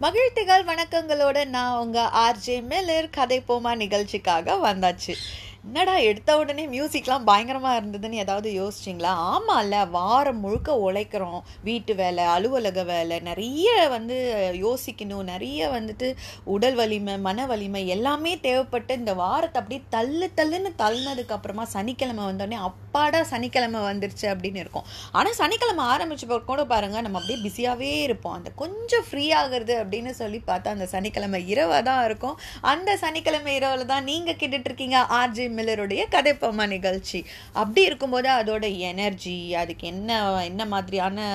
மகிழ்த்திகள் வணக்கங்களோட நான் உங்க RJ Miller. கதை போமா நிகழ்ச்சிக்காக வந்தாச்சு. என்னடா எடுத்த உடனே மியூசிக்லாம் பயங்கரமாக இருந்ததுன்னு ஏதாவது யோசிச்சிங்களா? ஆமாம்ல வாரம் முழுக்க உழைக்கிறோம். வீட்டு வேலை அலுவலக வேலை நிறைய வந்து யோசிக்கணும். நிறைய வந்துட்டு உடல் வலிமை மன வலிமை எல்லாமே தேவைப்பட்டு இந்த வாரத்தை அப்படியே தள்ளு தள்ளுன்னு தள்ளினதுக்கு அப்புறமா சனிக்கிழமை வந்தோடனே அப்பாடா சனிக்கிழமை வந்துருச்சு அப்படின்னு இருக்கும். ஆனால் சனிக்கிழமை ஆரம்பிச்சு கூட பாருங்க நம்ம அப்படியே பிஸியாகவே இருப்போம். அந்த கொஞ்சம் ஃப்ரீ ஆகுறது அப்படின்னு சொல்லி பார்த்தா அந்த சனிக்கிழமை இரவாக தான் இருக்கும். அந்த சனிக்கிழமை இரவில் தான் நீங்கள் கேட்டுட்ருக்கீங்க இருக்கீங்க மில்லருடைய கதைப்பம்மா நிகழ்ச்சி. அப்படி இருக்கும்போது அதோட எனர்ஜி அதுக்கு என்ன என்ன மாதிரியான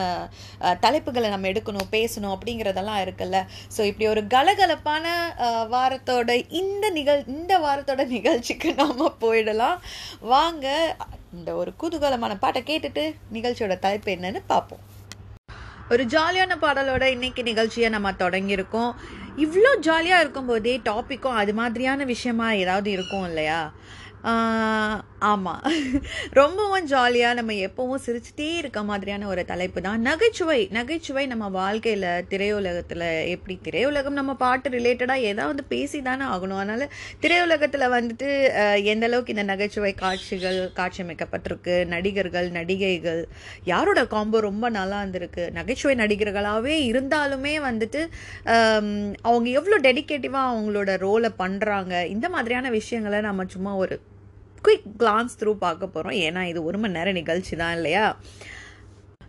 தலைப்புகளை நம்ம எடுக்கணும் பேசணும் அப்படிங்கிறதெல்லாம் இருக்குல்ல. ஸோ இப்படி ஒரு கலகலப்பான வாரத்தோட இந்த நிகழ் இந்த வாரத்தோட நிகழ்ச்சிக்கு நாம் போயிடலாம். வாங்க இந்த ஒரு குதூகலமான பாட்டை கேட்டுட்டு நிகழ்ச்சியோட தலைப்பு என்னன்னு பார்ப்போம். ஒரு ஜாலியான பாடலோட இன்னைக்கு நிகழ்ச்சியை நம்ம தொடங்கியிருக்கோம். இவ்வளோ ஜாலியாக இருக்கும்போதே டாப்பிக்கும் அது மாதிரியான விஷயமா ஏதாவது இருக்கும் இல்லையா? ஆமாம் ரொம்பவும் ஜாலியாக நம்ம எப்பவும் சிரிச்சுட்டே இருக்க மாதிரியான ஒரு தலைப்பு தான். நகைச்சுவை நகைச்சுவை நம்ம வாழ்க்கையில் திரையுலகத்தில் எப்படி திரையுலகம் நம்ம பாட்டு ரிலேட்டடாக ஏதாவது பேசி தானே ஆகணும். அதனால் திரையுலகத்தில் வந்துட்டு எந்த அளவுக்கு இந்த நகைச்சுவை காட்சிகள் காட்சியமைக்கப்பட்டிருக்கு நடிகர்கள் நடிகைகள் யாரோட காம்போ ரொம்ப நல்லா இருந்திருக்கு நகைச்சுவை நடிகர்களாகவே இருந்தாலுமே வந்துட்டு அவங்க எவ்வளோ டெடிக்கேட்டிவாக அவங்களோட ரோலை பண்ணுறாங்க இந்த மாதிரியான விஷயங்களை நம்ம சும்மா ஒரு குயிக் கிளான்ஸ் த்ரூ பார்க்க போகிறோம் ஏன்னா இது ஒரு மணி நேரம் நிகழ்ச்சி தான் இல்லையா?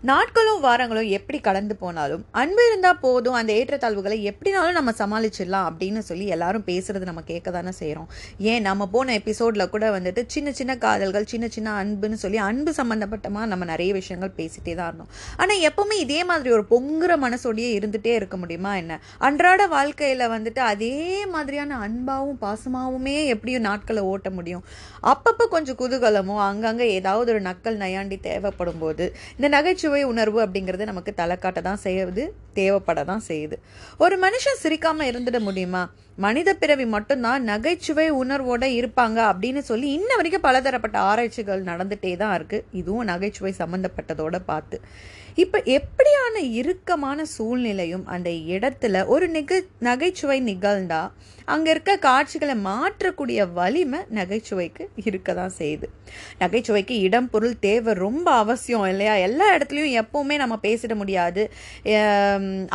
நாட்களும் வாரங்களும் எப்படி கடந்து போனாலும் அன்பு இருந்தால் போதும் அந்த ஏற்றத்தாழ்வுகளை எப்படினாலும் நம்ம சமாளிச்சிடலாம் அப்படின்னு சொல்லி எல்லாரும் பேசுறது நம்ம கேட்க தானே செய்கிறோம் ஏன்? நம்ம போன எபிசோடில் கூட வந்துட்டு சின்ன சின்ன காதல்கள் சின்ன சின்ன அன்புன்னு சொல்லி அன்பு சம்மந்தப்பட்டமா நம்ம நிறைய விஷயங்கள் பேசிட்டே தான் இருந்தோம். ஆனால் எப்பவுமே இதே மாதிரி ஒரு பொங்குற மனசோடையே இருந்துகிட்டே இருக்க முடியுமா என்ன? அன்றாட வாழ்க்கையில் வந்துட்டு அதே மாதிரியான அன்பாவும் பாசமாகவுமே எப்படியும் நாட்களை ஓட்ட முடியும். அப்பப்போ கொஞ்சம் குதூகலமோ அங்கங்கே ஏதாவது ஒரு நக்கல் நையாண்டி தேவைப்படும் போது இந்த நகைச்சுவை உணர்வு அப்படிங்கிறது நமக்கு தலைக்காட்ட தான் செய்யுது தேவைப்பட தான் செய்யுது. ஒரு மனுஷன் சிரிக்காமல் இருந்துட முடியுமா? மனித பிறவி மட்டும்தான் நகைச்சுவை உணர்வோட இருப்பாங்க அப்படின்னு சொல்லி இன்ன வரைக்கும் பலதரப்பட்ட ஆராய்ச்சிகள் நடந்துட்டே தான் இருக்கு. இதுவும் நகைச்சுவை சம்மந்தப்பட்டதோட பார்த்து. இப்போ எப்படியான இறுக்கமான சூழ்நிலையும் அந்த இடத்துல ஒரு நிக நகைச்சுவை நிகழ்ந்தா அங்கே இருக்க காட்சிகளை மாற்றக்கூடிய வலிமை நகைச்சுவைக்கு இருக்க தான் செய்யுது. நகைச்சுவைக்கு இடம் பொருள் தேவை ரொம்ப அவசியம் இல்லையா? எல்லா இடத்துலையும் எப்போவுமே நம்ம பேசிட முடியாது.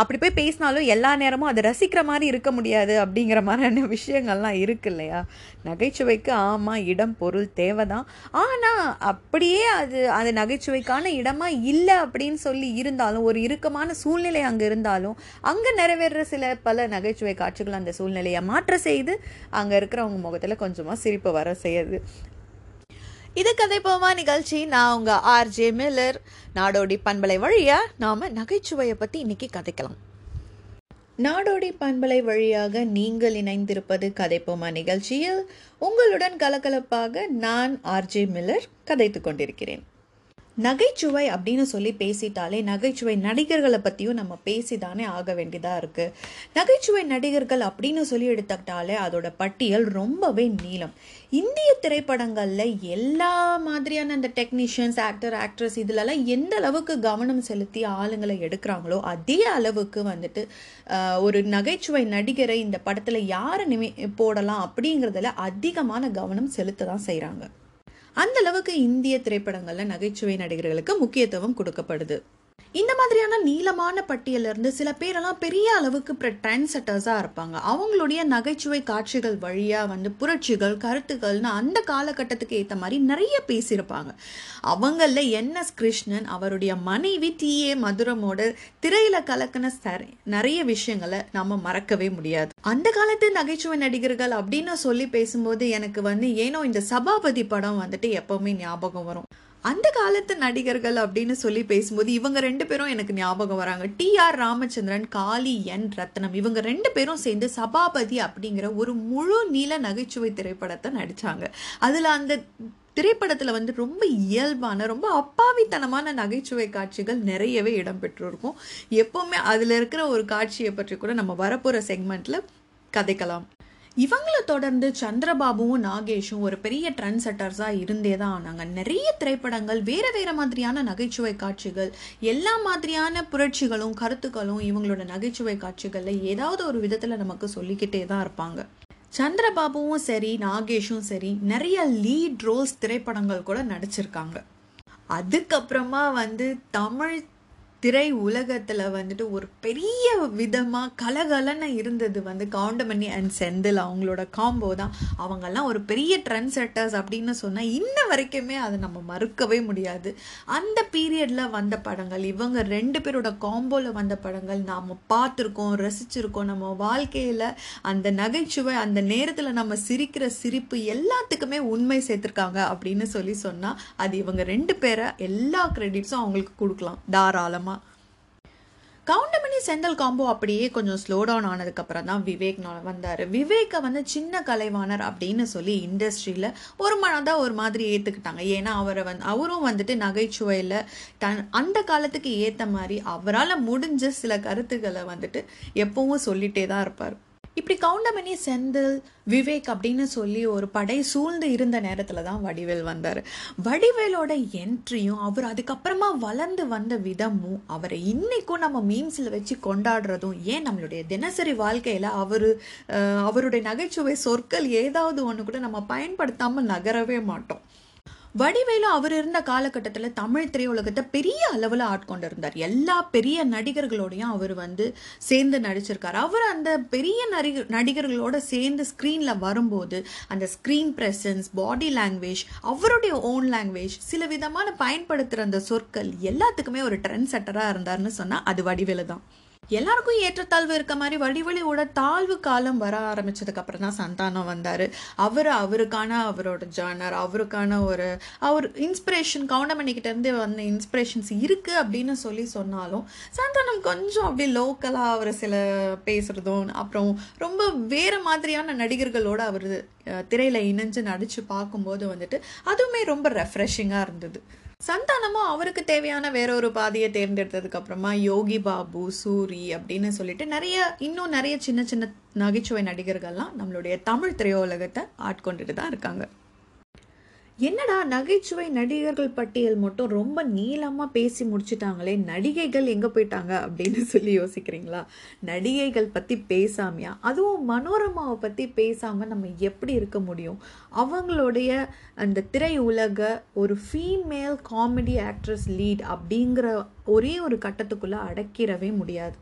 அப்படி போய் பேசினாலும் எல்லா நேரமும் அதை ரசிக்கிற மாதிரி இருக்க முடியாது அப்படிங்கிற மாதிரியான விஷயங்கள்லாம் இருக்கு இல்லையா? நகைச்சுவைக்கு ஆமாம் இடம் பொருள் தேவை தான். ஆனால் அப்படியே அது அது நகைச்சுவைக்கான இடமா இல்லை அப்படின்னு சொல்லி இருந்தாலும் ஒரு இறுக்கமான சூழ்நிலை அங்கே இருந்தாலும் அங்கே நிறைவேறுற சில பல நகைச்சுவை காட்சிகள் அந்த சூழ்நிலையை மாற்ற செய்து அங்கே இருக்கிறவங்க முகத்தில் கொஞ்சமாக சிரிப்பு வர செய்யுது. இது கதை நிகழ்ச்சி. நான் உங்கள் ஆர்ஜே மில்லர். நாடோடி பண்பலை வழியாக நாம் நகைச்சுவையை பற்றி இன்னைக்கு கதைக்கலாம். நாடோடி பண்பலை வழியாக நீங்கள் இணைந்திருப்பது கதைப்போமா நிகழ்ச்சியில் உங்களுடன் கலகலப்பாக நான் ஆர்ஜே மில்லர் கதைத்து கொண்டிருக்கிறேன். நகைச்சுவை அப்படின்னு சொல்லி பேசிட்டாலே நகைச்சுவை நடிகர்களை பற்றியும் நம்ம பேசி தானே ஆக வேண்டியதாக இருக்குது நகைச்சுவை நடிகர்கள் அப்படின்னு சொல்லி எடுத்துக்கிட்டாலே அதோட பட்டியல் ரொம்பவே நீளம். இந்திய திரைப்படங்களில் எல்லா மாதிரியான அந்த டெக்னீஷியன்ஸ் ஆக்டர் ஆக்ட்ரஸ் இதுலலாம் எந்த அளவுக்கு கவனம் செலுத்தி ஆளுங்களை எடுக்கிறாங்களோ அதே அளவுக்கு வந்துட்டு ஒரு நகைச்சுவை நடிகரை இந்த படத்தில் யாரை நிமி போடலாம் அப்படிங்கிறதுல அதிகமான கவனம் செலுத்த தான் செய்கிறாங்க அந்த அளவுக்கு இந்திய திரைப்படங்களில் நகைச்சுவை நடிகர்களுக்கு முக்கியத்துவம் கொடுக்கப்படுது. இந்த மாதிரியான நீளமான பட்டியலிருந்து சில பேரெல்லாம் பெரிய அளவுக்கு ட்ரெண்ட் இருப்பாங்க. அவங்களுடைய நகைச்சுவை காட்சிகள் வழியாக வந்து புரட்சிகள் கருத்துக்கள்னு அந்த காலகட்டத்துக்கு ஏற்ற மாதிரி நிறைய பேசியிருப்பாங்க. அவங்களில் என் எஸ் கிருஷ்ணன் அவருடைய மனைவி டி. ஏ. மதுரமோட திரையில் கலக்கின சரி நிறைய விஷயங்களை நம்ம மறக்கவே முடியாது. அந்த காலத்து நகைச்சுவை நடிகர்கள் அப்படின்னு சொல்லி பேசும்போது எனக்கு வந்து ஏனோ இந்த சபாபதி படம் வந்துட்டு எப்பவுமே ஞாபகம் வரும். அந்த காலத்து நடிகர்கள் அப்படின்னு சொல்லி பேசும்போது இவங்க ரெண்டு பேரும் எனக்கு ஞாபகம் வராங்க. T R Ramachandran Kali N Rathnam இவங்க ரெண்டு பேரும் சேர்ந்து சபாபதி அப்படிங்கிற ஒரு முழு நீள நகைச்சுவை திரைப்படத்தை நடித்தாங்க அதில் அந்த திரைப்படத்தில் வந்து ரொம்ப இயல்பான ரொம்ப அப்பாவித்தனமான நகைச்சுவை காட்சிகள் நிறையவே இடம்பெற்றிருக்கும். எப்போவுமே அதில் இருக்கிற ஒரு காட்சியை பற்றி கூட நம்ம வரப்போகிற செக்மெண்ட்டில் கதைக்கலாம். இவங்கள தொடர்ந்து சந்திரபாபுவும் நாகேஷும் ஒரு பெரிய ட்ரெண்ட் செட்டர்ஸாக இருந்தே தான் ஆனாங்க. நிறைய திரைப்படங்கள் வேறு வேறு மாதிரியான நகைச்சுவை காட்சிகள் எல்லா மாதிரியான புரட்சிகளும் கருத்துக்களும் இவங்களோட நகைச்சுவை காட்சிகளில் ஏதாவது ஒரு விதத்தில் நமக்கு சொல்லிக்கிட்டே தான் இருப்பாங்க. சந்திரபாபுவும் சரி நாகேஷும் சரி நிறைய லீட் ரோல்ஸ் திரைப்படங்கள் கூட நடிச்சிருக்காங்க. அதுக்கப்புறமா வந்து தமிழ் திரை உலகத்தில் வந்துட்டு ஒரு பெரிய விதமாக கலகலன்னு இருந்தது வந்து கவுண்டமணி அண்ட் செந்தில் அவங்களோட காம்போ தான். அவங்கெல்லாம் ஒரு பெரிய ட்ரெண்ட் செட்டர்ஸ் அப்படின்னு சொன்னால் இன்ன வரைக்குமே அதை நம்ம மறுக்கவே முடியாது. அந்த பீரியடில் வந்த படங்கள் இவங்க ரெண்டு பேரோட காம்போவில் வந்த படங்கள் நாம் பார்த்துருக்கோம் ரசிச்சிருக்கோம். நம்ம வாழ்க்கையில் அந்த நகைச்சுவை அந்த நேரத்தில் நம்ம சிரிக்கிற சிரிப்பு எல்லாத்துக்குமே உண்மை சேர்த்துருக்காங்க அப்படின்னு சொல்லி சொன்னால் அது இவங்க ரெண்டு பேரை எல்லா கிரெடிட்ஸும் அவங்களுக்கு கொடுக்கலாம். தாராளமாக கவுண்டமணி செந்தல் காம்போ அப்படியே கொஞ்சம் ஸ்லோ டவுன் ஆனதுக்கப்புறம் தான் விவேக் வந்தார். விவேக்கை வந்து சின்ன கலைவாணர் அப்படின்னு சொல்லி இண்டஸ்ட்ரியில் ஒரு மனதாக ஒரு மாதிரி ஏற்றுக்கிட்டாங்க ஏன்னா அவரை வந்து அவரும் வந்துட்டு நகைச்சுவையில் தன் அந்த காலத்துக்கு ஏற்ற மாதிரி அவரால் முடிஞ்ச சில கருத்துக்களை வந்துட்டு எப்பவும் சொல்லிட்டே தான் இருப்பார். இப்படி கவுண்டமணி செந்தில் விவேக் அப்படின்னு சொல்லி ஒரு படை சூழ்ந்து இருந்த நேரத்தில் தான் வடிவேல் வந்தார். வடிவேலோட என்ட்ரியும் அவர் அதுக்கப்புறமா வளர்ந்து வந்த விதமும் அவரை இன்னைக்கும் நம்ம மீம்ஸில் வச்சு கொண்டாடுறதும் ஏன் நம்மளுடைய தினசரி வாழ்க்கையில் அவர் அவருடைய நகைச்சுவை சொற்கள் ஏதாவது ஒன்று கூட நம்ம பயன்படுத்தாமல் நகரவே மாட்டோம். வடிவேலு அவர் இருந்த காலகட்டத்தில் தமிழ் திரையுலகத்தை பெரிய அளவில் ஆட்கொண்டு இருந்தார் எல்லா பெரிய நடிகர்களோடையும் அவர் வந்து சேர்ந்து நடிச்சிருக்கார். அவர் அந்த பெரிய நடிகர் நடிகர்களோட சேர்ந்து ஸ்க்ரீனில் வரும்போது அந்த ஸ்க்ரீன் ப்ரெசன்ஸ் பாடி லாங்குவேஜ் அவருடைய ஓன் லாங்குவேஜ் சில விதமான பயன்படுத்துகிற அந்த சொற்கள் எல்லாத்துக்குமே ஒரு ட்ரெண்ட் செட்டராக இருந்தார்னு சொன்னால் அது வடிவேலு தான். எல்லாருக்கும் ஏற்றத்தாழ்வு இருக்க மாதிரி வடிவழியோட தாழ்வு காலம் வர ஆரம்பிச்சதுக்கு அப்புறம் தான் சந்தானம் வந்தார். அவர் அவருக்கான அவரோட ஜானர் அவருக்கான ஒரு அவர் இன்ஸ்பிரேஷன் கவுண்டமணிக்கிட்ட இருந்து வந்த இன்ஸ்பிரேஷன்ஸ் இருக்குது அப்படின்னு சொல்லி சொன்னாலும் சந்தானம் கொஞ்சம் அப்படி லோக்கலாக அவர் சில பேசுகிறதும் அப்புறம் ரொம்ப வேறு மாதிரியான நடிகர்களோடு அவர் திரையில் இணைஞ்சு நடித்து பார்க்கும்போது வந்துட்டு அதுவுமே ரொம்ப ரெஃப்ரெஷிங்காக இருந்தது. சந்தானமும் அவருக்கு தேவையான வேற ஒரு பாதையை தேர்ந்தெடுத்ததுக்கு அப்புறமா யோகி பாபு சூரி அப்படின்னு சொல்லிட்டு நிறைய இன்னும் நிறைய சின்ன சின்ன நகைச்சுவை நடிகர்கள்லாம் நம்மளுடைய தமிழ் திரையுலகத்தை ஆட்கொண்டுட்டு தான் இருக்காங்க. என்னடா நகைச்சுவை நடிகர்கள் பட்டியல் மட்டும் ரொம்ப நீளமாக பேசி முடிச்சிட்டாங்களே நடிகைகள் எங்கே போயிட்டாங்க அப்படின்னு சொல்லி யோசிக்கிறீங்களா? நடிகைகள் பற்றி பேசாமையா? அதுவும் மனோரமாவை பற்றி பேசாமல் நம்ம எப்படி இருக்க முடியும்? அவங்களுடைய அந்த திரை உலக ஒரு ஃபீமேல் காமெடி ஆக்ட்ரஸ் லீட் அப்படிங்கிற ஒரே ஒரு கட்டத்துக்குள்ளே அடக்கிடவே முடியாது.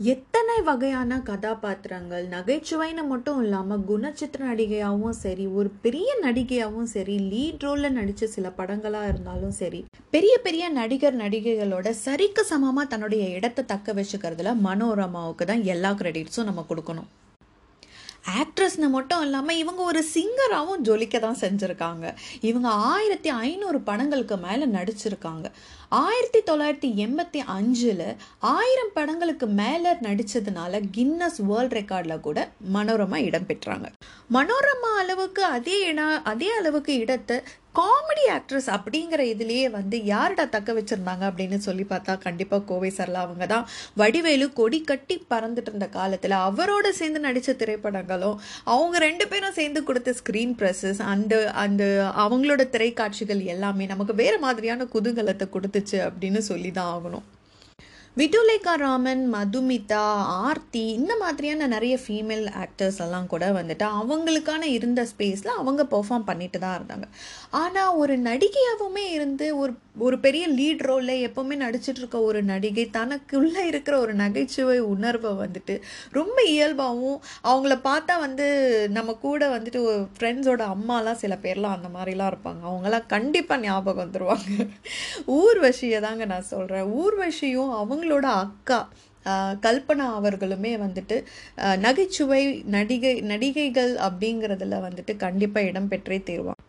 எத்தனை வகையான கதாபாத்திரங்கள்? நகைச்சுவைன்னு மட்டும் இல்லாமல் குணச்சித்திர நடிகையாகவும் சரி ஒரு பெரிய நடிகையாகவும் சரி லீட் ரோலில் நடித்த சில படங்களாக இருந்தாலும் சரி பெரிய பெரிய நடிகர் நடிகைகளோட சரிக்கு சமமாக தன்னுடைய இடத்தை தக்க வச்சுக்கிறதுல மனோரமாவுக்கு தான் எல்லா கிரெடிட்ஸும் நம்ம கொடுக்கணும். ஆக்ட்ரஸ்னு மட்டும் இல்லாமல் இவங்க ஒரு சிங்கராகவும் ஜொலிக்க தான் செஞ்சுருக்காங்க. இவங்க ஆயிரத்தி ஐநூறு படங்களுக்கு மேலே நடிச்சிருக்காங்க. ஆயிரத்தி தொள்ளாயிரத்தி எண்பத்தி அஞ்சில் ஆயிரம் படங்களுக்கு மேலே நடித்ததுனால கின்னஸ் வேர்ல்ட் ரெக்கார்டில் கூட மனோரமா இடம் பெற்றாங்க. மனோரமா அளவுக்கு அதே இட அதே அளவுக்கு இடத்தை காமெடி ஆக்ட்ரஸ் அப்படிங்கிற இதுலேயே வந்து யார்டா தக்க வச்சுருந்தாங்க அப்படின்னு சொல்லி பார்த்தா கண்டிப்பாக கோவை சரலா அவங்க தான். வடிவேலு கொடி கட்டி பறந்துட்டு இருந்த காலத்தில் அவரோட சேர்ந்து நடித்த திரைப்படங்களும் அவங்க ரெண்டு பேரும் சேர்ந்து கொடுத்த ஸ்க்ரீன் ப்ரெஸ்ஸஸ் அந்த அந்த அவங்களோட திரைக்காட்சிகள் எல்லாமே நமக்கு வேறு மாதிரியான குதூகலத்தை கொடுத்துச்சு அப்படின்னு சொல்லி தான் ஆகணும். விட்டுலேகா ராமன் மதுமிதா ஆர்த்தி இந்த மாதிரியான நிறைய ஃபீமேல் ஆக்டர்ஸ் எல்லாம் கூட வந்துட்டு அவங்களுக்கான இருந்த ஸ்பேஸில் அவங்க பெர்ஃபார்ம் பண்ணிட்டு தான் இருந்தாங்க. ஆனால் ஒரு நடிகையாகவுமே இருந்து ஒரு ஒரு பெரிய லீட் ரோலில் எப்போவுமே நடிச்சிட்ருக்க ஒரு நடிகை தனக்குள்ளே இருக்கிற ஒரு நகைச்சுவை உணர்வை வந்துட்டு ரொம்ப இயல்பாகவும் அவங்கள பார்த்தா வந்து நம்ம கூட வந்துட்டு ஃப்ரெண்ட்ஸோட அம்மாலாம் சில பேர்லாம் அந்த மாதிரிலாம் இருப்பாங்க. அவங்களாம் கண்டிப்பாக ஞாபகம் வந்துடுவாங்க ஊர்வஷியை தாங்க நான் சொல்கிறேன் ஊர்வஷியும் அவங்களோட அக்கா கல்பனா அவர்களுமே வந்துட்டு நகைச்சுவை நடிகை நடிகைகள் அப்படிங்கிறதுல வந்துட்டு கண்டிப்பாக இடம்பெற்றே தீருவாங்க.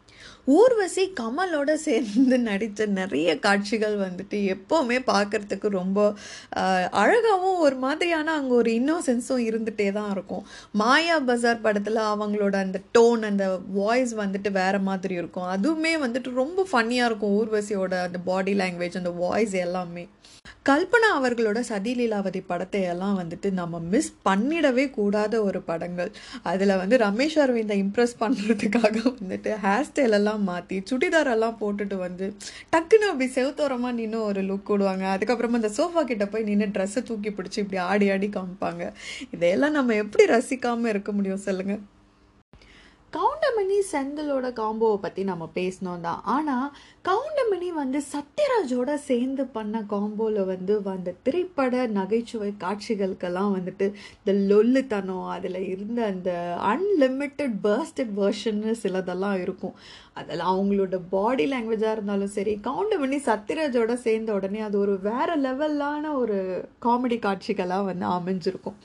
ஊர்வசி கமலோட சேர்ந்து நடித்த நிறைய காட்சிகள் வந்துட்டு எப்போவுமே பார்க்கறதுக்கு ரொம்ப அழகாகவும் ஒரு மாதிரியான அங்கே ஒரு இன்னோசென்ஸும் இருந்துகிட்டே தான் இருக்கும். மாயா பஜார் படத்தில் அவங்களோட அந்த டோன் அந்த வாய்ஸ் வந்துட்டு வேற மாதிரி இருக்கும். அதுவுமே வந்துட்டு ரொம்ப ஃபன்னியாக இருக்கும் ஊர்வசியோட அந்த பாடி லாங்குவேஜ் அந்த வாய்ஸ் எல்லாமே. கல்பனா அவர்களோட சதி லீலாவதி படத்தை எல்லாம் வந்துட்டு நம்ம மிஸ் பண்ணிடவே கூடாத ஒரு படங்கள். அதில் வந்து ரமேஷ் அரவிந்தை இம்ப்ரெஸ் பண்ணுறதுக்காக வந்துட்டு ஹேர் ஸ்டைல் எல்லாம் மாற்றி சுடிதார் எல்லாம் போட்டுட்டு வந்து டக்குன்னு அப்படி செவத்தோரமாக நின்று ஒரு லுக் விடுவாங்க அதுக்கப்புறமா அந்த சோஃபா கிட்ட போய் நின்று ட்ரெஸ்ஸை தூக்கி பிடிச்சி இப்படி ஆடி ஆடி காமிப்பாங்க. இதையெல்லாம் நம்ம எப்படி ரசிக்காமல் இருக்க முடியும் சொல்லுங்கள் கவுண்டமணி செந்திலோட காம்போவை பற்றி நம்ம பேசினோம் தான். ஆனால் கவுண்டமணி வந்து சத்யராஜோட சேர்ந்து பண்ண காம்போவில் வந்து அந்த திரைப்பட நகைச்சுவை காட்சிகளுக்கெல்லாம் வந்துட்டு இந்த லொல்லுத்தனம் அதில் இருந்த அந்த அன்லிமிட்டெட் பர்ஸ்டட் வேர்ஷன்னு சிலதெல்லாம் இருக்கும். அதில் அவங்களோட பாடி லாங்குவேஜாக இருந்தாலும் சரி கவுண்டமணி சத்யராஜோட சேர்ந்த உடனே அது ஒரு வேறு லெவலான ஒரு காமெடி காட்சிகளாக வந்து அமைஞ்சிருக்கும்.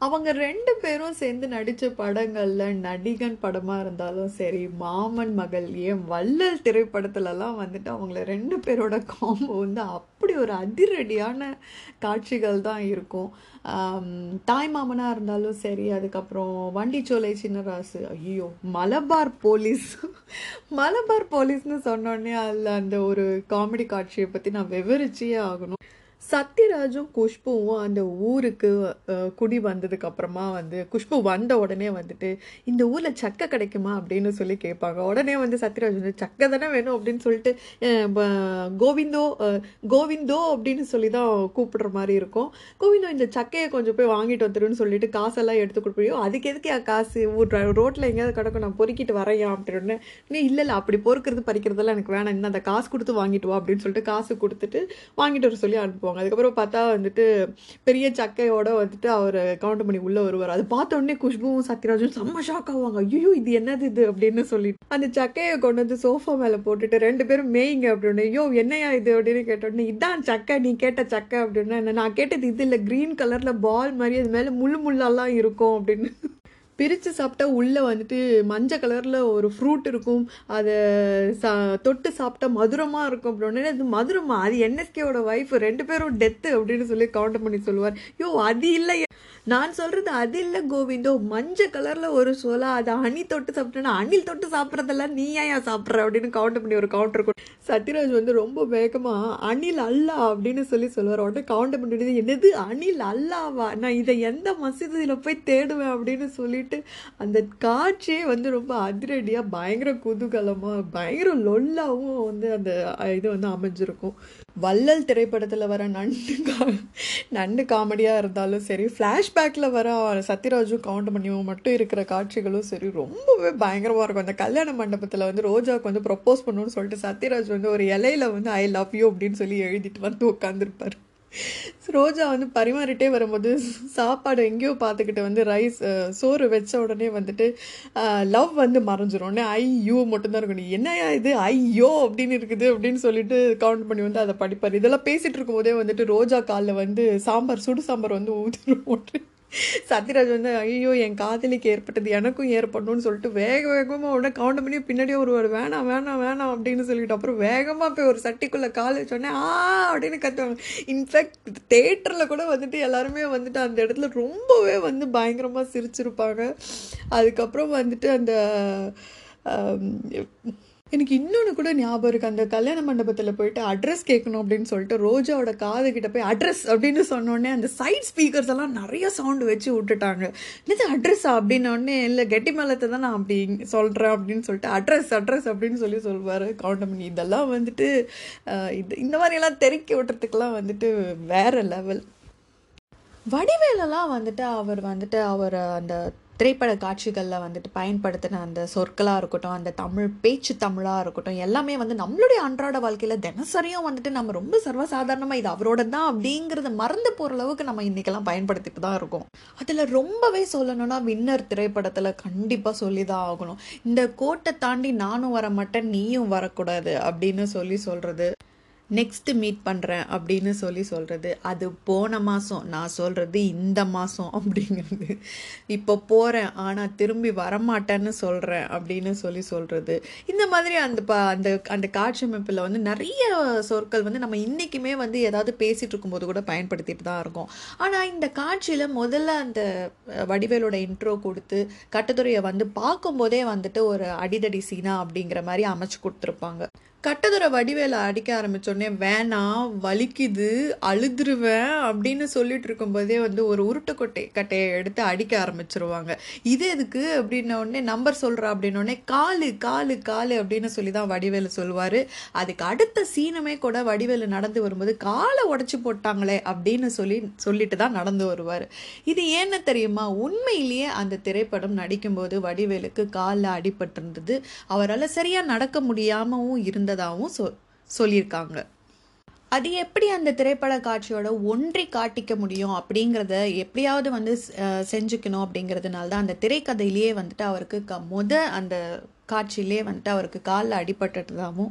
அவங்க ரெண்டு பேரும் சேர்ந்து நடித்த படங்களில் நடிகன் படமாக இருந்தாலும் சரி மாமன் மகள் ஏன் வள்ளல் திரைப்படத்துலலாம் வந்துட்டு அவங்கள ரெண்டு பேரோட காம்போ வந்து அப்படி ஒரு அதிரடியான காட்சிகள் தான் இருக்கும். தாய் மாமனாக இருந்தாலும் சரி அதுக்கப்புறம் வண்டிச்சோலை சின்னராசு ஐயோ மலபார் போலீஸ். மலபார் போலீஸ்னு சொன்னோடனே அதில் அந்த ஒரு காமெடி காட்சியை பற்றி நான் விவரிச்சியே ஆகணும். சத்யராஜும் குஷ்புவும் அந்த ஊருக்கு குடி வந்ததுக்கு அப்புறமா வந்து குஷ்பு வந்த உடனே வந்துட்டு இந்த ஊரில் சக்கை கிடைக்குமா? அப்படின்னு சொல்லி கேட்பாங்க. உடனே வந்து சத்யராஜ் வந்து சக்கை தானே வேணும்? அப்படின்னு சொல்லிட்டு கோவிந்தோ கோவிந்தோ அப்படின்னு சொல்லி தான் கூப்பிடுற மாதிரி இருக்கும். கோவிந்தோ இந்த சக்கையை கொஞ்சம் போய் வாங்கிட்டு வந்துருன்னு சொல்லிட்டு காசெல்லாம் எடுத்து கொடுப்பியோ? அதுக்கு எதுக்கு என் காசு? ஊர் ரோட்டில் எங்கேயாவது கிடக்கும் நான் பொறுக்கிட்டு வரையா அப்படின்னு நீ இல்லை இல்லை அப்படி பொறுக்கிறது பறிக்கிறதெல்லாம் எனக்கு வேணாம். இன்னும் அந்த காசு கொடுத்து வாங்கிட்டு வா அப்படின்னு சொல்லிட்டு காசு கொடுத்துட்டு வாங்கிட்டு வர சொல்லி அனுப்புவாங்க. அதுக்கப்புறம் பார்த்தா வந்துட்டு பெரிய சக்கையோட வந்துட்டு அவர் கவுண்ட் பண்ணி உள்ளே வருவார். அது பார்த்த உடனே குஷ்புவும் சத்யராஜும் செம்ம ஷாக் ஆவாங்க. ஐயோ இது என்னது இது அப்படின்னு சொல்லிட்டு. அந்த சக்கையை கொண்டு வந்து சோஃபா மேலே போட்டுட்டு ரெண்டு பேரும் மேய்ங்க அப்படின்னு ஐயோ என்னையா இது? அப்படின்னு கேட்டோடனே இதான் சக்கை நீ கேட்ட சக்கை அப்படின்னா என்ன நான் கேட்டது இது இல்லை. க்ரீன் கலரில் பால் மாதிரி அது மேலே முள்ளு முள்ளெல்லாம் இருக்கும் அப்படின்னு. பிரித்து சாப்பிட்டா உள்ளே வந்துட்டு மஞ்சள் கலரில் ஒரு ஃப்ரூட் இருக்கும். அதை சா தொட்டு சாப்பிட்டா மதுரமாக இருக்கும் அப்படின்னு. அது மதுரமா? அது என்எஸ்கேவோட ஒய்ஃப் ரெண்டு பேரும் டெத்து அப்படின்னு சொல்லி கவுண்ட் பண்ணி சொல்லுவார். யோ அது இல்லை நான் சொல்கிறது அது இல்லை கோவிந்தோ. மஞ்சள் கலரில் ஒரு சோலா அதை அணி தொட்டு சாப்பிட்டேன்னா அணில் தொட்டு சாப்பிட்றதெல்லாம் நீ ஏன் சாப்பிட்ற அப்படின்னு கவுண்டர் பண்ணி ஒரு கவுண்டர் கொடு. சத்யராஜ் வந்து ரொம்ப வேகமாக அணில் அல்லா அப்படின்னு சொல்லி சொல்லுவார். உடனே கவுண்டர் பண்ணிட்டு என்னது? அணில் அல்லாவா? நான் இதை எந்த மசீதியில் போய் தேடுவேன்? அப்படின்னு சொல்லிட்டு அந்த காட்சியே வந்து ரொம்ப அதிரடியாக பயங்கர குதூகலமாக பயங்கர லொல்லாகவும் வந்து அந்த இது வந்து அமைஞ்சிருக்கும். வள்ளல் திரைப்படத்தில் வர நண்டு கா நண்டு காமெடியாக இருந்தாலும் சரி ஃப்ளாஷ்பேக்கில் வர சத்யராஜும் கவுண்ட் பண்ணியும் மட்டும் இருக்கிற காட்சிகளும் சரி ரொம்பவே பயங்கரமாக இருக்கும். அந்த கல்யாண மண்டபத்தில் வந்து ரோஜாவுக்கு வந்து ப்ரப்போஸ் பண்ணணும்னு சொல்லிட்டு சத்யராஜ் வந்து ஒரு இலையில வந்து ஐ லவ் யூ அப்படின்னு சொல்லி எழுதிட்டு வந்து உட்காந்துருப்பார் ரோஜா வந்து பரிமாறிட்டே வரும்போது சாப்பாடு எங்கேயோ பார்த்துக்கிட்டு வந்து ரைஸ் சோறு வச்ச உடனே வந்துட்டு லவ் வந்து மறைஞ்சிரும். உடனே ஐயோ மட்டும்தான் இருக்கணும் என்னையா இது? ஐயோ அப்படின்னு இருக்குது அப்படின்னு சொல்லிட்டு கவுண்ட் பண்ணி வந்து அதை படிப்பார். இதெல்லாம் பேசிகிட்டு இருக்கும்போதே வந்துட்டு ரோஜா காலில் வந்து சாம்பார் சுடு சாம்பார் வந்து ஊற்றிடும் சத்யராஜ் வந்து ஐயோ என் காதலிக்கு ஏற்பட்டது எனக்கும் ஏற்படணும்னு சொல்லிட்டு வேக வேகமாக உடனே கவுண்ட் பண்ணி பின்னாடியே ஒரு வேணாம் வேணாம் வேணாம் அப்படின்னு சொல்லிட்டு அப்புறம் வேகமாக போய் ஒரு சட்டிக்குள்ளே கால் வச்சோடனே ஆ அப்படின்னு கத்துவாங்க. இன்ஃபேக்ட் தேட்டரில் கூட வந்துட்டு எல்லாருமே வந்துட்டு அந்த இடத்துல ரொம்பவே வந்து பயங்கரமாக சிரிச்சிருப்பாங்க. அதுக்கப்புறம் வந்துட்டு அந்த எனக்கு இன்னொன்று கூட ஞாபகம் இருக்குது அந்த கல்யாண மண்டபத்தில் போயிட்டு அட்ரஸ் கேட்கணும் அப்படின்னு சொல்லிட்டு ரோஜாவோட காது கிட்ட போய் அட்ரஸ் அப்படின்னு சொன்னோடனே அந்த சைட் ஸ்பீக்கர்ஸ் எல்லாம் நிறைய சவுண்டு வச்சு விட்டுட்டாங்க. என்னது அட்ரஸா அப்படின்னோடனே இல்லை கெட்டி மேலத்தை தான் நான் அப்படி சொல்கிறேன் அப்படின்னு சொல்லிட்டு அட்ரஸ் அட்ரஸ் அப்படின்னு சொல்லி சொல்லுவார் கவுண்டமணி. இதெல்லாம் வந்துட்டு இது இந்த மாதிரியெல்லாம் தெறிக்க விட்டுறதுக்கெல்லாம் வந்துட்டு வேற லெவல் வடிவேலெல்லாம் வந்துட்டு அவர் வந்துட்டு அவர் அந்த திரைப்பட காட்சிகளில் வந்துட்டு பயன்படுத்தின அந்த சொற்களாக இருக்கட்டும் அந்த தமிழ் பேச்சு தமிழாக இருக்கட்டும் எல்லாமே வந்து நம்மளுடைய அன்றாட வாழ்க்கையில் தினசரியும் வந்துட்டு நம்ம ரொம்ப சர்வசாதாரணமாக இது அவரோட தான் அப்படிங்கிறத மறந்து போகிற அளவுக்கு நம்ம இன்றைக்கெல்லாம் பயன்படுத்திட்டு தான் இருக்கோம். அதில் ரொம்பவே சொல்லணும்னா வின்னர் திரைப்படத்தில் கண்டிப்பாக சொல்லி தான் ஆகணும். இந்த கோட்டை தாண்டி நானும் வர மாட்டேன் நீயும் வரக்கூடாது அப்படின்னு சொல்லி சொல்கிறது நெக்ஸ்ட்டு மீட் பண்ணுறேன் அப்படின்னு சொல்லி சொல்கிறது அது போன மாதம் நான் சொல்கிறது இந்த மாதம் அப்படிங்கிறது. இப்போ போகிறேன் ஆனால் திரும்பி வரமாட்டேன்னு சொல்கிறேன் அப்படின்னு சொல்லி சொல்கிறது இந்த மாதிரி அந்த ப அந்த அந்த காட்சி அமைப்பில் வந்து நிறைய சொற்கள் வந்து நம்ம இன்றைக்குமே வந்து ஏதாவது பேசிகிட்டு இருக்கும்போது கூட பயன்படுத்திட்டு தான் இருக்கோம். ஆனால் இந்த காட்சியில் முதல்ல அந்த வடிவேலோட இன்ட்ரோ கொடுத்து கட்டுத்துறையை வந்து பார்க்கும்போதே வந்துட்டு ஒரு அடிதடி சீனா அப்படிங்கிற மாதிரி அமைச்சு கொடுத்துருப்பாங்க. கட்டதுரை வடிவேல அடிக்க ஆரம்பிச்சோடனே வேணாம் வலிக்குது அழுதுருவேன் அப்படின்னு சொல்லிட்டு இருக்கும்போதே வந்து ஒரு உருட்டுக்கொட்டை கட்டையை எடுத்து அடிக்க ஆரம்பிச்சிருவாங்க. இது எதுக்கு? அப்படின்ன உடனே நம்பர் சொல்கிறா அப்படின்னோடனே காலு காலு காலு அப்படின்னு சொல்லி தான் வடிவேலு சொல்லுவார். அதுக்கு அடுத்த சீனமே கூட வடிவேலு நடந்து வரும்போது காலை உடச்சி போட்டாங்களே அப்படின்னு சொல்லி சொல்லிட்டு தான் நடந்து வருவார். இது ஏன்னு தெரியுமா? உண்மையிலேயே அந்த திரைப்படம் நடிக்கும்போது வடிவேலுக்கு காலில் அடிபட்டிருந்தது. அவரால் சரியாக நடக்க முடியாமவும் இருந்தது. இருந்ததாகவும் சொ சொல்லியிருக்காங்க. அது எப்படி அந்த திரைப்பட காட்சியோட ஒன்றி காட்டிக்க முடியும் அப்படிங்கிறத எப்படியாவது வந்து செஞ்சுக்கணும் அப்படிங்கிறதுனால தான் அந்த திரைக்கதையிலேயே வந்துட்டு அவருக்கு க முத அந்த காட்சியிலே வந்துட்டு அவருக்கு காலில் அடிபட்டுட்டதாகவும்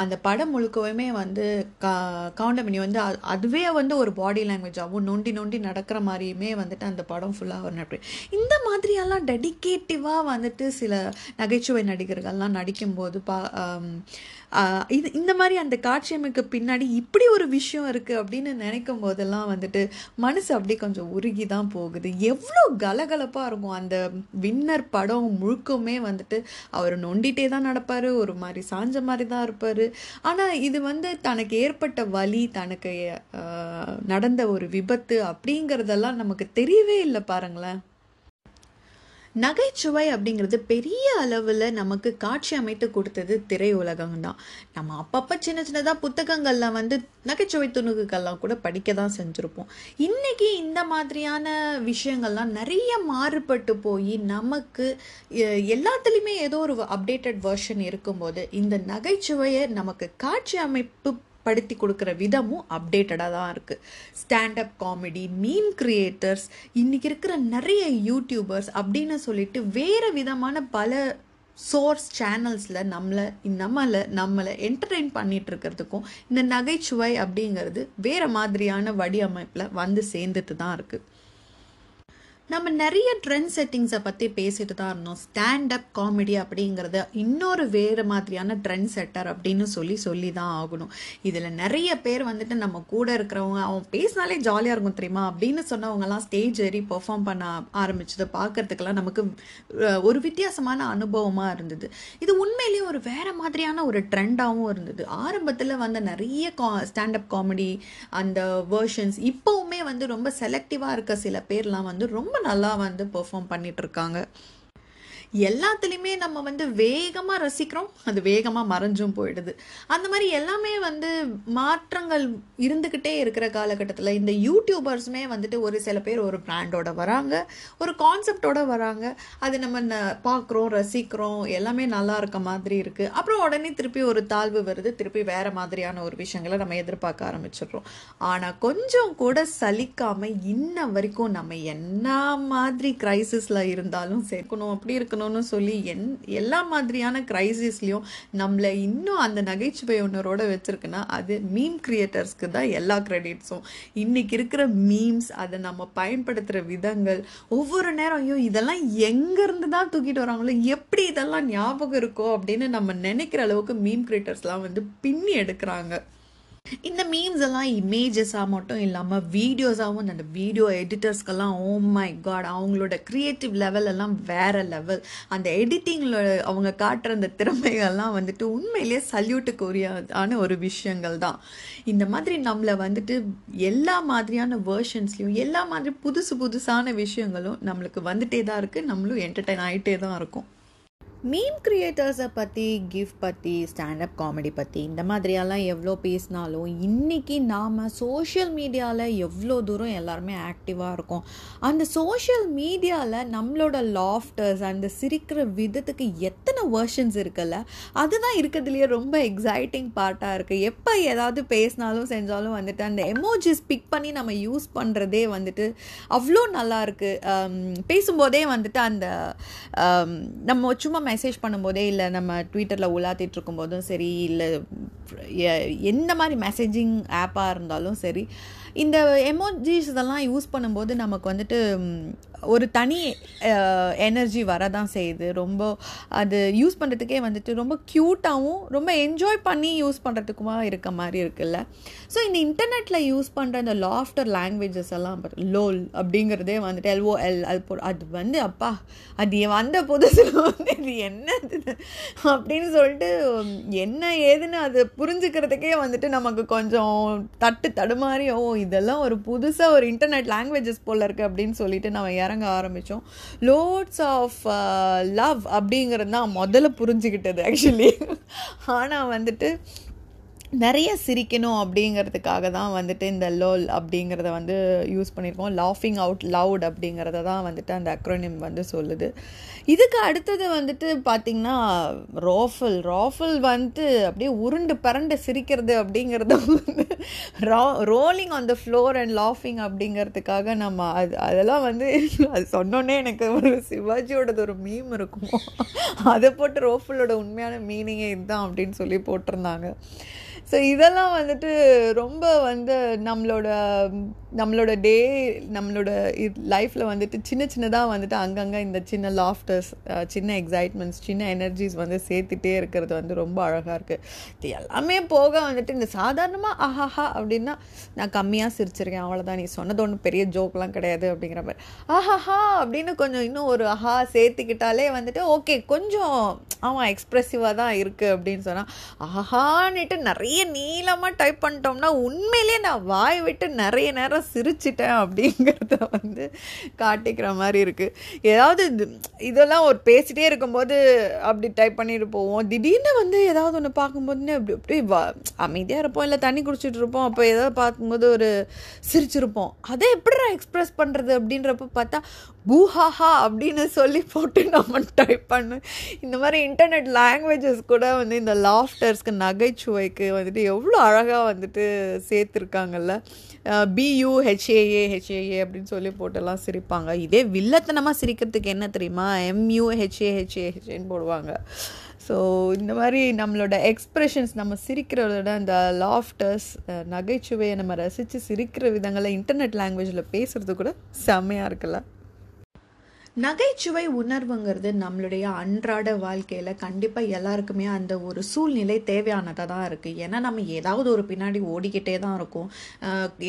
அந்த படம் முழுக்கவுமே வந்து கா கவுண்டமணி வந்து அதுவே வந்து ஒரு பாடி லாங்குவேஜாகவும் நொண்டி நொண்டி நடக்கிற மாதிரியுமே வந்துட்டு அந்த படம் ஃபுல்லாக அவர் நடிப்பு இந்த மாதிரியெல்லாம் டெடிக்கேட்டிவாக வந்துட்டு சில நகைச்சுவை நடிகர்கள்லாம் நடிக்கும்போது பா இது இந்த மாதிரி அந்த காட்சி பின்னாடி இப்படி ஒரு விஷயம் இருக்குது அப்படின்னு நினைக்கும் போதெல்லாம் வந்துட்டு மனசு அப்படியே கொஞ்சம் உருகி தான் போகுது. எவ்வளோ கலகலப்பாக இருக்கும். அந்த வின்னர் படம் முழுக்கமே வந்துட்டு அவர் நொண்டிட்டே தான் நடப்பார். ஒரு மாதிரி சாஞ்ச மாதிரி தான் இருப்பார். ஆனால் இது வந்து தனக்கு ஏற்பட்ட வலி தனக்கு நடந்த ஒரு விபத்து அப்படிங்கிறதெல்லாம் நமக்கு தெரியவே இல்லை பாருங்களேன். நகைச்சுவை அப்படிங்கிறது பெரிய அளவில் நமக்கு காட்சி அமைத்து கொடுத்தது திரையுலகம் தான். நம்ம அப்பப்போ சின்ன சின்னதாக புத்தகங்களில் வந்து நகைச்சுவை துணுக்குகள்லாம் கூட படிக்க தான் செஞ்சுருப்போம். இன்னைக்கு இந்த மாதிரியான விஷயங்கள்லாம் நிறைய மாறுபட்டு போய் நமக்கு எல்லாத்துலேயுமே ஏதோ ஒரு அப்டேட்டட் வெர்ஷன் இருக்கும்போது இந்த நகைச்சுவையை நமக்கு காட்சி அமைப்பு படுத்தி கொடுக்குற விதமும் அப்டேட்டடாக தான் இருக்குது ஸ்டாண்டப் காமெடி மீம் கிரியேட்டர்ஸ் இன்றைக்கி இருக்கிற நிறைய யூடியூபர்ஸ் அப்படின்னு சொல்லிட்டு வேறு விதமான பல சோர்ஸ் சேனல்ஸில் நம்மளை நம்மளை நம்மளை என்டர்டெயின் பண்ணிட்டு இருக்கிறதுக்கும் இந்த நகைச்சுவை அப்படிங்கிறது வேறு மாதிரியான வடிவமைப்பில் வந்து சேர்ந்துட்டு தான் இருக்குது நம்ம நிறைய ட்ரெண்ட் செட்டிங்ஸை பற்றி பேசிட்டு தான் இருந்தோம். ஸ்டாண்டப் காமெடி அப்படிங்கிறத இன்னொரு வேறு மாதிரியான ட்ரெண்ட் செட்டர் அப்படின்னு சொல்லி சொல்லி தான் ஆகணும். இதில் நிறைய பேர் வந்துட்டு நம்ம கூட இருக்கிறவங்க அவன் பேசினாலே ஜாலியாக இருக்கும் தெரியுமா? அப்படின்னு சொன்னவங்கலாம் ஸ்டேஜ் ஏறி பெர்ஃபார்ம் பண்ண ஆரம்பிச்சது பார்க்கறதுக்கெல்லாம் நமக்கு ஒரு வித்தியாசமான அனுபவமாக இருந்தது. இது உண்மையிலேயே ஒரு வேறு மாதிரியான ஒரு ட்ரெண்டாகவும் இருந்தது. ஆரம்பத்தில் வந்த நிறைய கா ஸ்டாண்டப் காமெடி அந்த வேர்ஷன்ஸ் இப்போவுமே வந்து ரொம்ப செலக்டிவாக இருக்க சில பேர்லாம் வந்து ரொம்ப நல்லா வந்து பெர்ஃபார்ம் பண்ணிகிட்ருக்காங்க எல்லாத்துலேயுமே நம்ம வந்து வேகமாக ரசிக்கிறோம் அது வேகமாக மறைஞ்சும் போயிடுது. அந்த மாதிரி எல்லாமே வந்து மாற்றங்கள் இருந்துக்கிட்டே இருக்கிற காலகட்டத்தில் இந்த யூடியூபர்ஸுமே வந்துட்டு ஒரு சில பேர் ஒரு பிராண்டோட வராங்க ஒரு கான்செப்டோட வராங்க. அது நம்ம ந- பார்க்குறோம் ரசிக்கிறோம் எல்லாமே நல்லா இருக்க மாதிரி இருக்குது அப்புறம் உடனே திருப்பி ஒரு தாழ்வு வருது திருப்பி வேறு மாதிரியான ஒரு விஷயங்களை நம்ம எதிர்பார்க்க ஆரம்பிச்சிடுறோம். ஆனால் கொஞ்சம் கூட சலிக்காமல் இன்ன வரைக்கும் நம்ம என்ன மாதிரி கிரைசிஸில் இருந்தாலும் சேர்க்கணும். அப்படி இருக்கணும். இருக்கணும்னு சொல்லி என் எல்லா மாதிரியான க்ரைசிஸ்லேயும் நம்மளை இன்னும் அந்த நகைச்சுவை உணரோட வச்சுருக்குன்னா அது மீம் கிரியேட்டர்ஸ்க்கு தான் எல்லா க்ரெடிட்ஸும் இன்றைக்கி இருக்கிற மீம்ஸ் அதை நம்ம பயன்படுத்துகிற விதங்கள் ஒவ்வொரு நேரம் ஐயோ இதெல்லாம் எங்கேருந்து தான் தூக்கிட்டு வராங்களோ எப்படி இதெல்லாம் ஞாபகம் இருக்கோ அப்படின்னு நம்ம நினைக்கிற அளவுக்கு மீம் கிரியேட்டர்ஸ்லாம் வந்து பின்னி எடுக்கிறாங்க. இந்த மீம்ஸ் எல்லாம் இமேஜஸாக மட்டும் இல்லாமல் வீடியோஸாகவும் அந்த வீடியோ எடிட்டர்ஸ்க்கெல்லாம் ஓ மை காட் அவங்களோட க்ரியேட்டிவ் லெவல் எல்லாம் வேற லெவல் அந்த எடிட்டிங்கில் அவங்க காட்டுற அந்த திறமைகள்லாம் வந்துட்டு உண்மையிலேயே சல்யூட்டுக்குரியதான ஒரு விஷயங்கள் தான். இந்த மாதிரி நம்மளை வந்துட்டு எல்லா மாதிரியான வேர்ஷன்ஸ்லையும் எல்லா மாதிரி புதுசு புதுசான விஷயங்களும் நம்மளுக்கு வந்துட்டே தான் இருக்குது நம்மளும் என்டர்டைன் ஆகிட்டே தான் இருக்கும். மீம் கிரியேட்டர்ஸை பற்றி கிஃப்ட் பற்றி ஸ்டாண்டப் காமெடி பற்றி இந்த மாதிரியெல்லாம் எவ்வளோ பேசினாலும் இன்றைக்கி நாம் சோஷியல் மீடியாவில் எவ்வளோ தூரம் எல்லாருமே ஆக்டிவாக இருக்கோம். அந்த சோஷியல் மீடியாவில் நம்மளோட லாஃப்டர்ஸ் அந்த சிரிக்கிற விதத்துக்கு எத்தனை வெர்ஷன்ஸ் இருக்குல்ல? அதுதான் இருக்கிறதுலையே ரொம்ப எக்ஸைட்டிங் பார்ட்டாக இருக்குது எப்போ ஏதாவது பேசினாலும் செஞ்சாலும் வந்துட்டு அந்த எமோஜிஸ் பிக் பண்ணி நம்ம யூஸ் பண்ணுறதே வந்துட்டு அவ்வளோ நல்லா இருக்குது பேசும்போதே வந்துட்டு அந்த நம்ம சும்மா மெசேஜ் பண்ணும்போதே இல்லை நம்ம ட்விட்டரில் உலாத்திட்டு இருக்கும்போதும் சரி இல்லை எந்த மாதிரி மெசேஜிங் ஆப்பாக இருந்தாலும் சரி இந்த எமோஜிஸ் இதெல்லாம் யூஸ் பண்ணும்போது நமக்கு வந்துட்டு ஒரு தனி எனர்ஜி வரதான் செய்யுது. ரொம்ப அது யூஸ் பண்ணுறதுக்கே வந்துட்டு ரொம்ப க்யூட்டாகவும் ரொம்ப என்ஜாய் பண்ணி யூஸ் பண்ணுறதுக்குமா இருக்க மாதிரி இருக்குல்ல. ஸோ இந்த இன்டர்நெட்டில் யூஸ் பண்ணுற இந்த லாஃப்டர் லாங்குவேஜஸ் எல்லாம் லோல் அப்படிங்கிறதே வந்துட்டு எல்ஓஎல் அது போ அது வந்து அப்பா அது வந்த புதுசில் வந்து இது என்ன அப்படின்னு சொல்லிட்டு என்ன ஏதுன்னு அது புரிஞ்சுக்கிறதுக்கே வந்துட்டு நமக்கு கொஞ்சம் தட்டு தடுமாறி ஓ இதெல்லாம் ஒரு புதுசாக ஒரு இன்டர்நெட் லாங்குவேஜஸ் போல் இருக்குது அப்படின்னு சொல்லிட்டு நம்ம இறங்க ஆரம்பித்தோம் லோட்ஸ் ஆஃப் லவ் uh, அப்படிங்கிறது தான் முதல்ல புரிஞ்சுக்கிட்டது ஆக்சுவலி ஆனால் வந்துட்டு நிறைய சிரிக்கணும் அப்படிங்கிறதுக்காக தான் வந்துட்டு இந்த லோல் அப்படிங்கிறத வந்து யூஸ் பண்ணியிருக்கோம். லாஃபிங் அவுட் லவுட் அப்படிங்கிறத தான் வந்துட்டு அந்த அக்ரோனிம் வந்து சொல்லுது. இதுக்கு அடுத்தது வந்துட்டு பார்த்திங்கன்னா ரோஃபல் ராஃபல் வந்துட்டு அப்படியே உருண்டு பரண்டு சிரிக்கிறது அப்படிங்கிறது வந்து ரா rolling on the floor and லாஃபிங் அப்படிங்கிறதுக்காக நம்ம அது அதெல்லாம் வந்து அது சொன்னோன்னே எனக்கு ஒரு சிவாஜியோடது ஒரு மீம் இருக்கும். அதை போட்டு ரோஃபலோட உண்மையான மீனிங்கே இதுதான் அப்படின்னு சொல்லி போட்டிருந்தாங்க. ஸோ இதெல்லாம் வந்துட்டு ரொம்ப வந்து நம்மளோட நம்மளோட டே நம்மளோட லைஃப்பில் வந்துட்டு சின்ன சின்னதாக வந்துட்டு அங்கங்கே இந்த சின்ன லாஃப்ட் லாஃப்டர்ஸ் uh, சின்ன எக்ஸைட்மெண்ட்ஸ் சின்ன எனர்ஜிஸ் வந்து சேர்த்துட்டே இருக்கிறது வந்து ரொம்ப அழகாக இருக்குது இது எல்லாமே போக வந்துட்டு இந்த சாதாரணமாக ஆஹாஹா அப்படின்னா நான் கம்மியாக சிரிச்சிருக்கேன் அவ்வளோதான் நீ சொன்னது ஒன்றும் பெரிய ஜோக்லாம் கிடையாது அப்படிங்கிற மாதிரி. ஆஹாஹா அப்படின்னு கொஞ்சம் இன்னும் ஒரு ஆஹா சேர்த்துக்கிட்டாலே வந்துட்டு ஓகே கொஞ்சம் ஆமாம் எக்ஸ்ப்ரெசிவாக தான் இருக்குது அப்படின்னு சொன்னால் ஆஹான்னுட்டு நிறைய நீளமாக டைப் பண்ணிட்டோம்னா உண்மையிலேயே நான் வாய் விட்டு நிறைய நேரம் சிரிச்சிட்டேன் அப்படிங்கிறத வந்து காட்டிக்கிற மாதிரி இருக்குது ஏதாவது இது இதெல்லாம் ஒரு பேசிகிட்டே இருக்கும்போது அப்படி டைப் பண்ணிட்டு போவோம். திடீர்னு வந்து ஏதாவது ஒன்று பார்க்கும்போதுன்னு அப்படி அப்படியே வா அமைதியாக இருப்போம். இல்லை தண்ணி குடிச்சிட்டு இருப்போம். அப்போ ஏதாவது பார்க்கும்போது ஒரு சிரிச்சிருப்போம். அதை எப்படி நான் எக்ஸ்ப்ரெஸ் பண்ணுறது அப்படின்றப்ப பார்த்தா பூஹாஹா அப்படின்னு சொல்லி போட்டு நம்ம டைப் பண்ணு. இந்த மாதிரி இன்டர்நெட் லாங்குவேஜஸ் கூட வந்து இந்த லாஃப்டர்ஸ்க்கு நகைச்சுவைக்கு வந்துட்டு எவ்வளோ அழகாக வந்துட்டு சேர்த்துருக்காங்கல்ல. பியூ ஹெச்ஏஏ ஹெச்ஏஏ அப்படின்னு சொல்லி போட்டெல்லாம் சிரிப்பாங்க. இதே வில்லத்தனமாக சிரிக்கிறதுக்கு என்ன தெரியுமா? எம்யூ ஹெச்ஏ ஹெச்ஏ ஹெச்ஏன்னு போடுவாங்க. ஸோ இந்த மாதிரி நம்மளோட எக்ஸ்ப்ரெஷன்ஸ் நம்ம சிரிக்கிறதோட அந்த லாஃப்டர்ஸ் நகைச்சுவையை நம்ம ரசித்து சிரிக்கிற விதங்களை இன்டர்நெட் லாங்குவேஜில் பேசுகிறது கூட செம்மையாக இருக்குல்ல? நகைச்சுவை உணர்வுங்கிறது நம்மளுடைய அன்றாட வாழ்க்கையில் கண்டிப்பாக எல்லாருக்குமே அந்த ஒரு சூழ்நிலை தேவையானதாக தான் இருக்குது ஏன்னா நம்ம ஏதாவது ஒரு பின்னாடி ஓடிக்கிட்டே தான் இருக்கும்.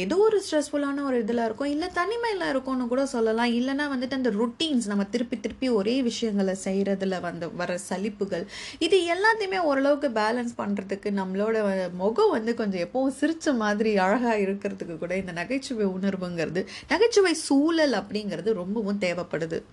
ஏதோ ஒரு ஸ்ட்ரெஸ்ஃபுல்லான ஒரு இதில் இருக்கும். இல்லை தனிமையில் இருக்கும்னு கூட சொல்லலாம். இல்லைனா வந்துட்டு அந்த ருட்டீன்ஸ் நம்ம திருப்பி திருப்பி ஒரே விஷயங்களை செய்கிறதுல வந்து வர சலிப்புகள். இது எல்லாத்தையுமே ஓரளவுக்கு பேலன்ஸ் பண்ணுறதுக்கு நம்மளோட முகம் வந்து கொஞ்சம் எப்போவும் சிரிச்ச மாதிரி அழகாக இருக்கிறதுக்கு கூட இந்த நகைச்சுவை உணர்வுங்கிறது நகைச்சுவை சூழல் அப்படிங்கிறது ரொம்பவும் தேவைப்படுது.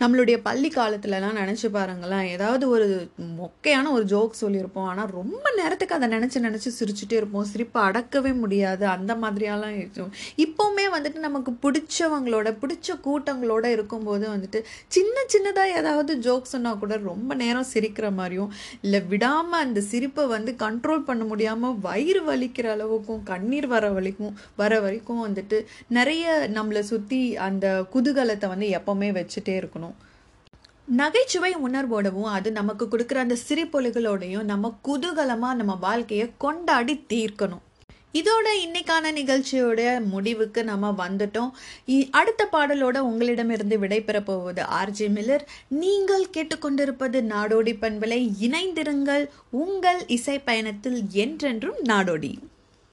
நம்மளுடைய பள்ளி காலத்துலலாம் நினச்சி பாருங்களேன். ஏதாவது ஒரு மொக்கையான ஒரு ஜோக் சொல்லியிருப்போம். ஆனால் ரொம்ப நேரத்துக்கு அதை நினச்சி நினச்சி சிரிச்சுட்டே இருப்போம். சிரிப்பை அடக்கவே முடியாது. அந்த மாதிரியெல்லாம் இருக்கும். இப்போவுமே வந்துட்டு நமக்கு பிடிச்சவங்களோட பிடிச்ச கூட்டங்களோட இருக்கும்போது வந்துட்டு சின்ன சின்னதாக ஏதாவது ஜோக் சொன்னால் கூட ரொம்ப நேரம் சிரிக்கிற மாதிரியும் இல்லை விடாமல் அந்த சிரிப்பை வந்து கண்ட்ரோல் பண்ண முடியாமல் வயிறு வலிக்கிற அளவுக்கும் கண்ணீர் வர வலிக்கும் வர வரைக்கும் வந்துட்டு நிறைய நம்மளை சுற்றி அந்த குதூகலத்தை வந்து எப்போவுமே வச்சுட்டே இருக்கணும். நகைச்சுவை உணர்வோடவும் அது நமக்கு கொடுக்குற அந்த சிரிப்பொலிகளோடையும் நம்ம குதூகலமாக நம்ம வாழ்க்கையை கொண்டாடி தீர்க்கணும். இதோட இன்னைக்கான நிகழ்ச்சியோட முடிவுக்கு நம்ம வந்துட்டோம். இ- அடுத்த பாடலோட உங்களிடமிருந்து விடைபெற போவது ஆர்ஜி மில்லர். நீங்கள் கேட்டுக்கொண்டிருப்பது நாடோடி பண்பலை. இணைந்திருங்கள். உங்கள் இசை பயணத்தில் என்றென்றும் நாடோடி.